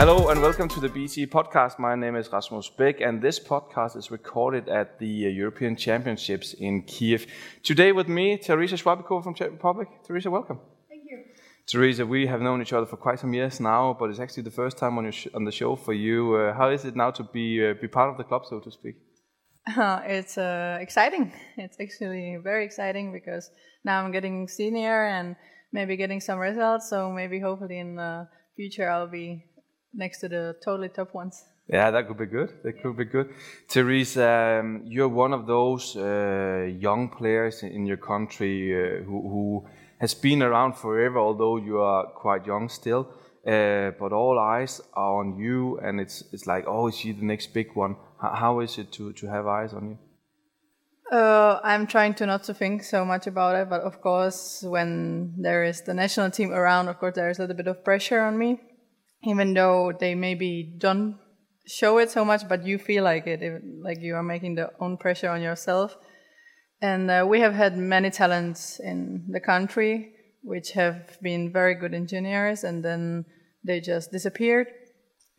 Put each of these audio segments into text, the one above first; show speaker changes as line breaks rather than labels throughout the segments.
Hello and welcome to the BE podcast. My name is Rasmus Beck, and this podcast is recorded at the uh, European Championships in Kiev. Today with me, Teresa Švábíková from Czech Republic. Teresa, welcome.
Thank you.
Teresa, we have known each other for quite some years now, but it's actually the first time on, your sh- on the show for you. Uh, how is it now to be uh, be part of the club, so to speak?
Uh, it's uh, exciting. It's actually very exciting because now I'm getting senior and maybe getting some results. So maybe hopefully in the future I'll be next to the totally top ones.
Yeah, that could be good. That could be good. Teresa, um, you're one of those uh, young players in your country uh, who, who has been around forever, although you are quite young still. Uh, but all eyes are on you, and it's it's like, oh, is she the next big one? H- how is it to, to have eyes on you?
Uh, I'm trying to not to think so much about it, but of course, when there is the national team around, of course, there is a little bit of pressure on me, even though they maybe don't show it so much, but you feel like it, if, like you are making the own pressure on yourself. And uh, we have had many talents in the country which have been very good engineers, and then they just disappeared.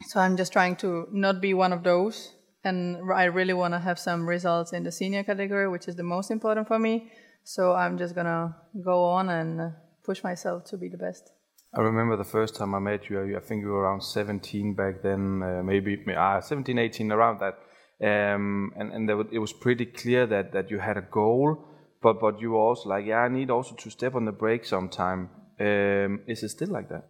So I'm just trying to not be one of those and I really want to have some results in the senior category, which is the most important for me. So I'm just gonna go on and push myself to be the best.
I remember the first time I met you, I think you were around 17 back then, uh, maybe uh, 17, 18, around that. Um, and and it was pretty clear that, that you had a goal, but, but you were also like, yeah, I need also to step on the brake sometime. Um, is it still like that?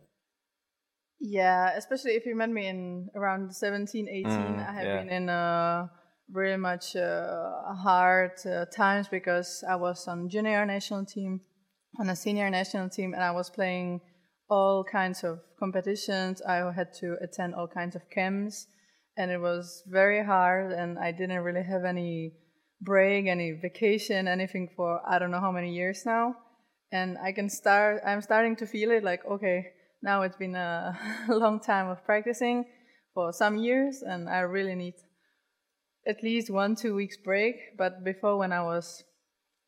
Yeah, especially if you met me in around 17, 18,
Mm,
I have
yeah.
been in uh, very much uh, hard uh, times because I was on junior national team, on a senior national team, and I was playing all kinds of competitions. I had to attend all kinds of camps, and it was very hard, and I didn't really have any break, any vacation, anything for I don't know how many years now. And I can start, I'm starting to feel it like, okay, now it's been a long time of practicing for some years, and I really need at least one, two weeks break. But before, when I was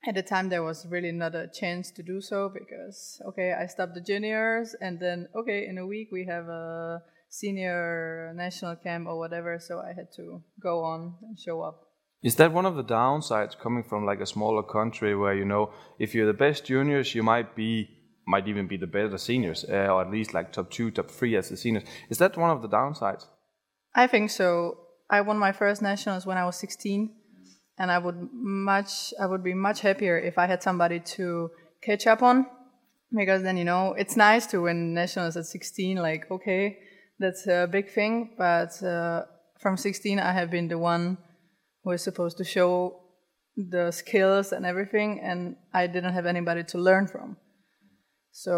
at the time, there was really not a chance to do so because, okay, I stopped the juniors, and then, okay, in a week we have a senior national camp or whatever, so I had to go on and show up.
Is that one of the downsides coming from like a smaller country where you know if you're the best juniors, you might be might even be the better seniors, uh, or at least like top two, top three as the seniors. Is that one of the downsides?
I think so. I won my first nationals when I was 16, and I would much I would be much happier if I had somebody to catch up on, because then you know it's nice to win nationals at 16. Like okay, that's a big thing, but uh, from 16 I have been the one who is supposed to show the skills and everything, and I didn't have anybody to learn from. So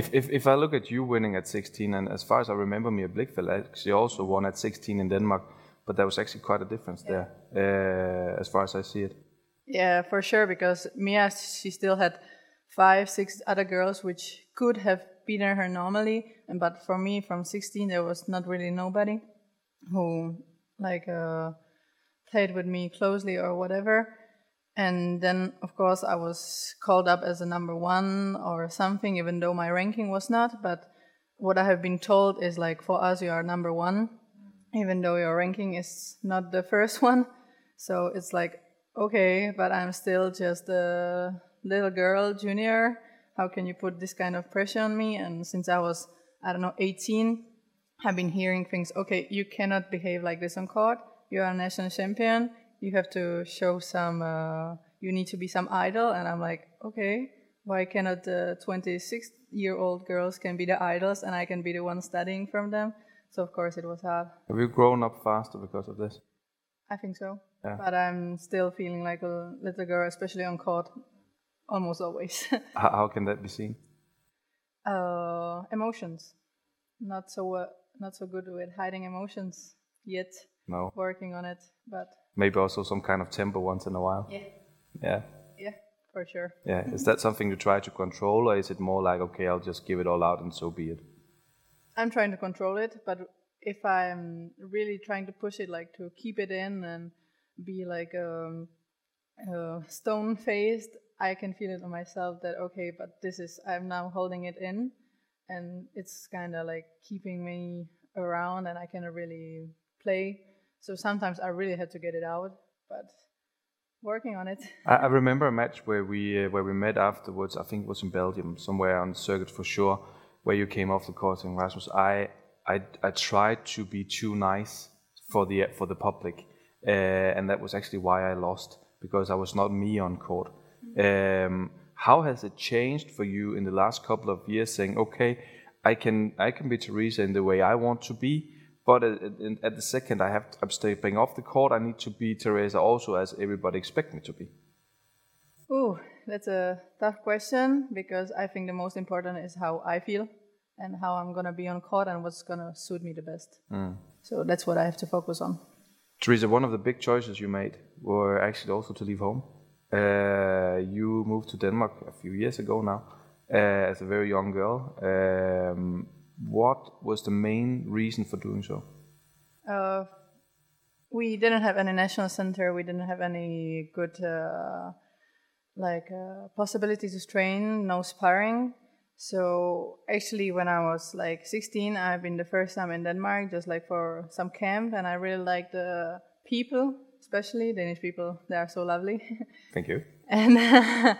If, if if I look at you winning at 16, and as far as I remember, Mia Blichfeld actually also won at 16 in Denmark, but there was actually quite a difference there, uh, as far as I see it.
Yeah, for sure. Because Mia, she still had five, six other girls which could have beaten her normally, and but for me, from 16, there was not really nobody who like uh, played with me closely or whatever. And then, of course, I was called up as a number one or something, even though my ranking was not. But what I have been told is like, for us, you are number one, even though your ranking is not the first one. So it's like, okay, but I'm still just a little girl, junior. How can you put this kind of pressure on me? And since I was, I don't know, 18, I've been hearing things, okay, you cannot behave like this on court. You are a national champion. You have to show some, uh, you need to be some idol. And I'm like, okay, why cannot the 26 year old girls can be the idols and I can be the one studying from them? So of course it was hard.
Have you grown up faster because of this?
I think so.
Yeah.
But I'm still feeling like a little girl, especially on court, almost always.
How, how can that be seen?
uh, emotions. Not so uh, not so good with hiding emotions yet.
No.
Working on it, but
Maybe also some kind of temper once in a while.
yeah,
Yeah.
yeah, for sure.
Yeah. Is that something you try to control, or is it more like, okay, I'll just give it all out and so be it?
I'm trying to control it, but if I'm really trying to push it, like to keep it in and be like um, uh, stone faced, I can feel it on myself that okay, but this is I'm now holding it in, and it's kind of like keeping me around, and I cannot really play. So sometimes I really had to get it out, but working on it.
I, I remember a match where we uh, where we met afterwards. I think it was in Belgium, somewhere on the circuit for sure, where you came off the court in Rasmus, I I I tried to be too nice for the for the public, uh, and that was actually why I lost because I was not me on court. Um, how has it changed for you in the last couple of years? Saying, okay, I can I can be Teresa in the way I want to be, but at, at the second I have I'm stepping off the court, I need to be Teresa also as everybody expect me to be.
Ooh, that's a tough question because I think the most important is how I feel and how I'm gonna be on court and what's gonna suit me the best. Mm. So that's what I have to focus on.
Teresa, one of the big choices you made were actually also to leave home. Uh, you moved to Denmark a few years ago now uh, as a very young girl. Um, what was the main reason for doing so?
Uh, we didn't have any national center. We didn't have any good uh, like uh, possibility to train. No sparring. So actually, when I was like 16, I've been the first time in Denmark, just like for some camp, and I really liked the people, especially Danish people. They are so lovely.
Thank you.
and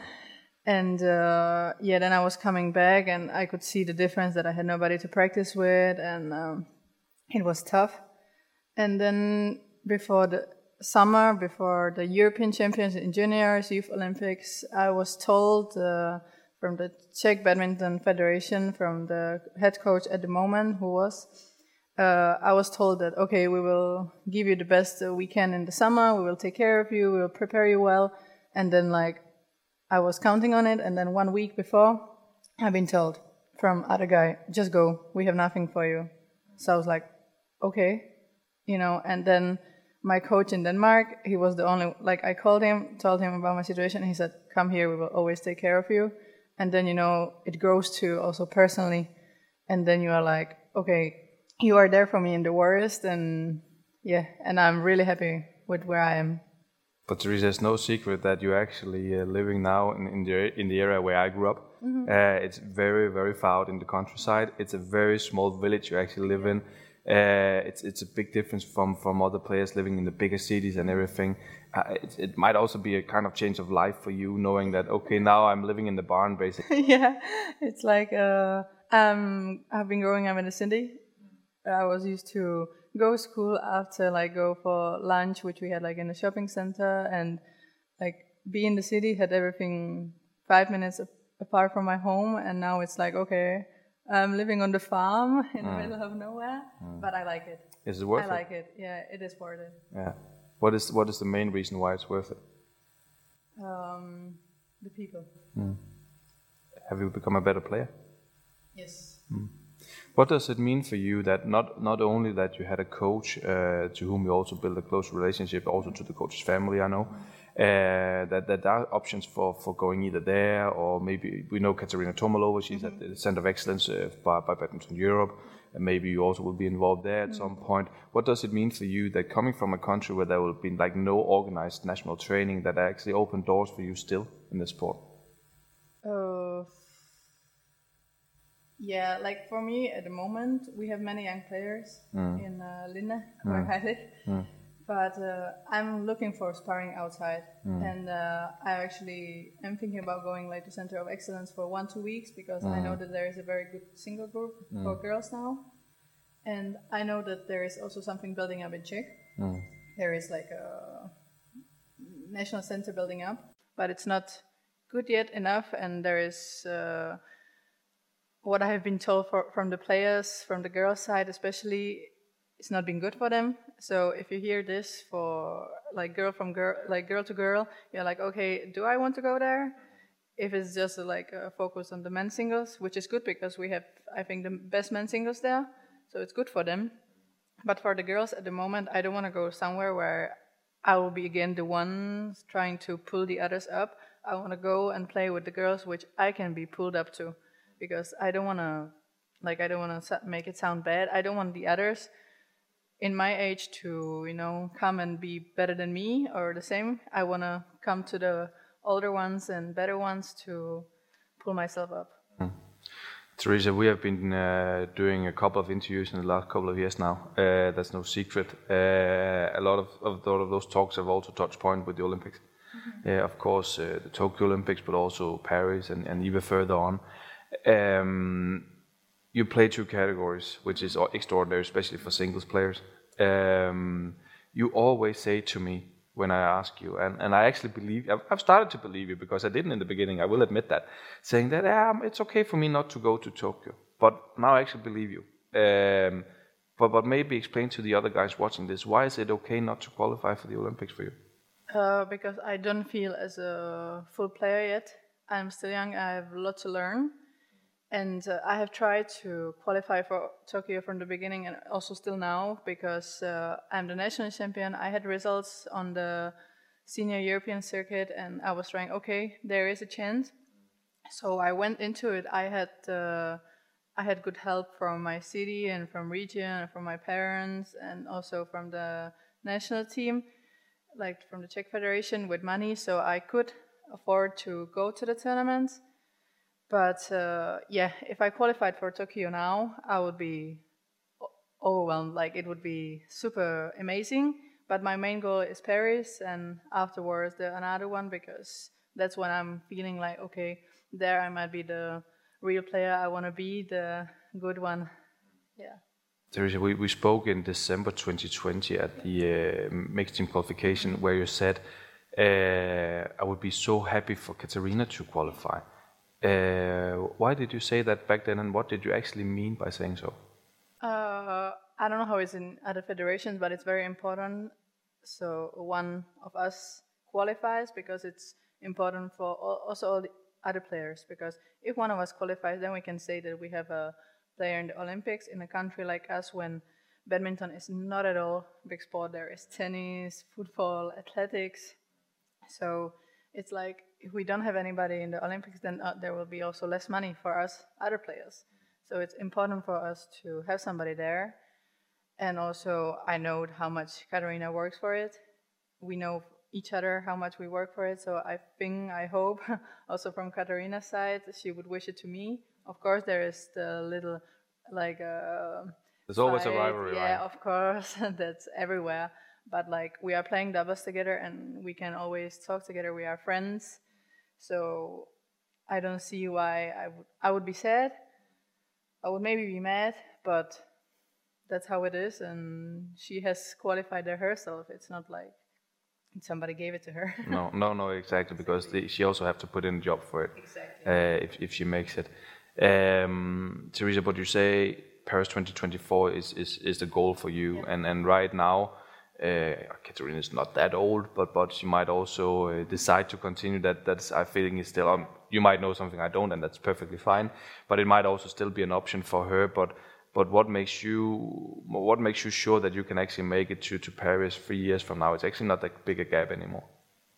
and uh, yeah, then I was coming back, and I could see the difference that I had nobody to practice with, and um, it was tough. And then before the summer, before the European Champions in juniors, Youth Olympics, I was told uh, from the Czech Badminton Federation, from the head coach at the moment, who was, uh, I was told that okay, we will give you the best we can in the summer. We will take care of you. We will prepare you well. And then like I was counting on it, and then one week before, I've been told from other guy, just go. We have nothing for you. So I was like, okay, you know. And then my coach in Denmark, he was the only like I called him, told him about my situation. He said, come here. We will always take care of you. And then you know it grows to also personally, and then you are like, okay, you are there for me in the worst, and yeah, and I'm really happy with where I am.
But Teresa, it's no secret that you're actually uh, living now in, in, the in the area where I grew up. Mm-hmm. Uh, it's very very far out in the countryside. It's a very small village you actually live in. Uh, it's it's a big difference from from other players living in the bigger cities and everything. Uh, it, it, might also be a kind of change of life for you, knowing that okay now I'm living in the barn basically.
yeah, it's like uh, um, I've been growing up in the city. I was used to go to school after like go for lunch, which we had like in the shopping center, and like be in the city had everything five minutes apart from my home, and now it's like okay, I'm living on the farm in mm. the middle of nowhere, mm. but I like it.
Is it worth
I
it?
I like it. Yeah, it is worth it.
Yeah. What is what is the main reason why it's worth it?
Um, the people.
Mm. Have you become a better player?
Yes.
Mm. What does it mean for you that not not only that you had a coach uh, to whom you also built a close relationship, also to the coach's family, I know, uh, that, that there are options for, for going either there or maybe we know Katerina Tomalová, she's mm-hmm. at the Center of Excellence uh, by, by Badminton Europe, and maybe you also will be involved there at mm-hmm. some point. What does it mean for you that coming from a country where there will be like no organized national training that actually open doors for you still in the sport?
Yeah, like for me at the moment, we have many young players mm. in uh, Linde, where mm. I live. Mm. But uh, I'm looking for sparring outside, mm. and uh, I actually am thinking about going like to Center of Excellence for one two weeks because I know mm. that there is a very good single group for mm. girls now, and I know that there is also something building up in Czech. There is like a national center building up, but it's not good yet enough, and there is uh, what I have been told for, from the players, from the girls' side especially, it's not been good for them. So if you hear this for like girl from girl, like girl to girl, you're like, okay, do I want to go there? If it's just like a focus on the men's singles, which is good because we have, I think, the best men's singles there, so it's good for them. But for the girls at the moment, I don't want to go somewhere where I will be again the one trying to pull the others up. I want to go and play with the girls, which I can be pulled up to because I don't want to, like, I don't want to make it sound bad. I don't want the others in my age to, you know, come and be better than me or the same. I want to come to the older ones and better ones to pull myself up. Hmm.
Teresa, we have been uh, doing a couple of interviews in the last couple of years now. Uh, that's no secret. Uh, a lot of, of, of, those talks have also touched point with the Olympics. Mm-hmm. of course, uh, the Tokyo Olympics, but also Paris and, and even further on. Um, you play two categories, which is extraordinary, especially for singles players. Um, you always say to me when I ask you, and, and I actually believe, I've, started to believe you because I didn't in the beginning, I will admit that, saying that um, it's okay for me not to go to Tokyo. But now I actually believe you. Um, but, but maybe explain to the other guys watching this, why is it okay not to qualify for the Olympics for you?
Uh, because I don't feel as a full player yet. I'm still young, I have a lot to learn. And uh, I have tried to qualify for Tokyo from the beginning and also still now because uh, I'm the national champion. I had results on the senior European circuit and I was trying, okay, there is a chance. So I went into it. I had uh, I had good help from my city and from region and from my parents and also from the national team, like from the Czech Federation with money. So I could afford to go to the tournaments but uh, yeah, if I qualified for Tokyo now, I would be overwhelmed. Like it would be super amazing. But my main goal is Paris, and afterwards the another one because that's when I'm feeling like okay, there I might be the real player I want to be, the good one. Yeah.
Teresa, we, we spoke in December 2020 at the uh, mixed team qualification where you said, uh, I would be so happy for Katarina to qualify. Uh, why did you say that back then, and what did you actually mean by saying so?
Uh, I don't know how it's in other federations, but it's very important. So one of us qualifies because it's important for also all the other players. Because if one of us qualifies, then we can say that we have a player in the Olympics in a country like us when badminton is not at all big sport. There is tennis, football, athletics. So it's like if we don't have anybody in the Olympics, then uh, there will be also less money for us other players. So it's important for us to have somebody there. And also, I know how much Katarina works for it. We know each other how much we work for it. So I think, I hope, also from Katarina's side, she would wish it to me. Of course, there is the little, like, uh,
there's always a rivalry.
Yeah, right? of course, that's everywhere. But like, we are playing doubles together, and we can always talk together. We are friends so I don't see why I would I would be sad. I would maybe be mad, but that's how it is, and she has qualified there herself. It's not like somebody gave it to her.
no, no, no, exactly, because the, she also have to put in a job for it.
Exactly. Uh,
if if she makes it, um, Teresa, what you say Paris 2024 is is, is the goal for you, yeah. and and right now uh, Katarina is not that old, but but she might also uh, decide to continue. That that's I think is still. Um, you might know something I don't, and that's perfectly fine. But it might also still be an option for her. But but what makes you what makes you sure that you can actually make it to to Paris three years from now? It's actually not that big a gap anymore.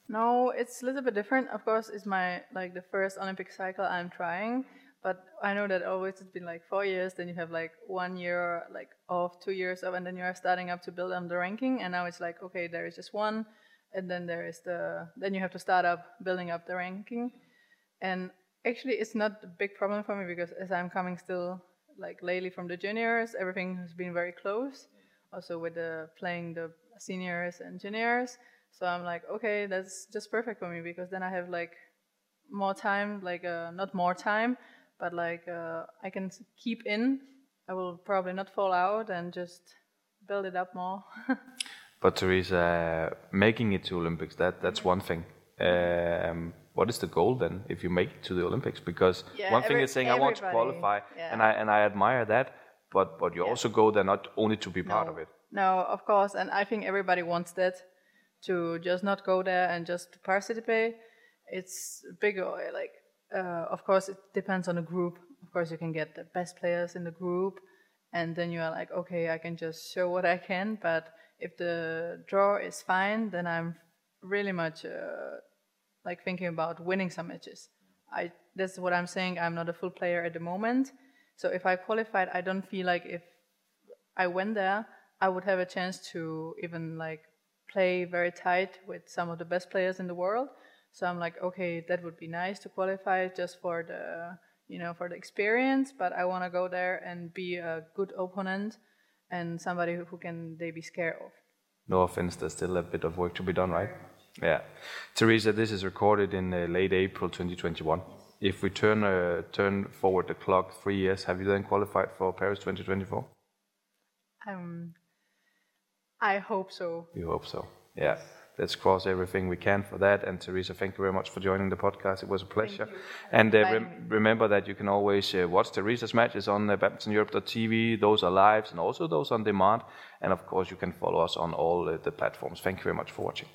No, it's a little bit different. Of course, it's my like the first Olympic cycle I'm trying. But I know that always it's been like four years, then you have like one year like off, two years off, and then you are starting up to build on the ranking. And now it's like, okay, there is just one, and then there is the, then you have to start up building up the ranking. And actually, it's not a big problem for me because as I'm coming still like lately from the juniors, everything has been very close. Also with the playing the seniors and juniors. So I'm like, okay, that's just perfect for me because then I have like more time, like uh, not more time, but like uh, I can keep in. I will probably not fall out and just build it up more.
but Teresa, making it to Olympics that that's one thing. Um, what is the goal then if you make it to the Olympics? Because
yeah,
one thing
every,
is saying I want to qualify,
yeah.
and I and I admire that. But but you yeah. also go there not only to be
no,
part of it.
No, of course, and I think everybody wants that to just not go there and just participate. It's bigger like uh, of course, it depends on the group. Of course, you can get the best players in the group, and then you are like, okay, I can just show what I can. But if the draw is fine, then I'm really much uh, like thinking about winning some matches. I that's what I'm saying. I'm not a full player at the moment, so if I qualified, I don't feel like if I went there, I would have a chance to even like play very tight with some of the best players in the world. So I'm like, okay, that would be nice to qualify just for the you know, for the experience, but I want to go there and be a good opponent and somebody who, who can they be scared of.
No offense, there's still a bit of work to be done, right? Yeah. Teresa, this is recorded in uh, late April 2021. If we turn uh, turn forward the clock three years, have you then qualified for Paris 2024?
Um, I hope so.
You hope so. Yeah. Let's cross everything we can for that. And Teresa, thank you very much for joining the podcast. It was a pleasure. And uh, rem- remember that you can always uh, watch Teresa's matches on uh, badmintoneurope.tv. Those are lives and also those on demand. And of course, you can follow us on all uh, the platforms. Thank you very much for watching.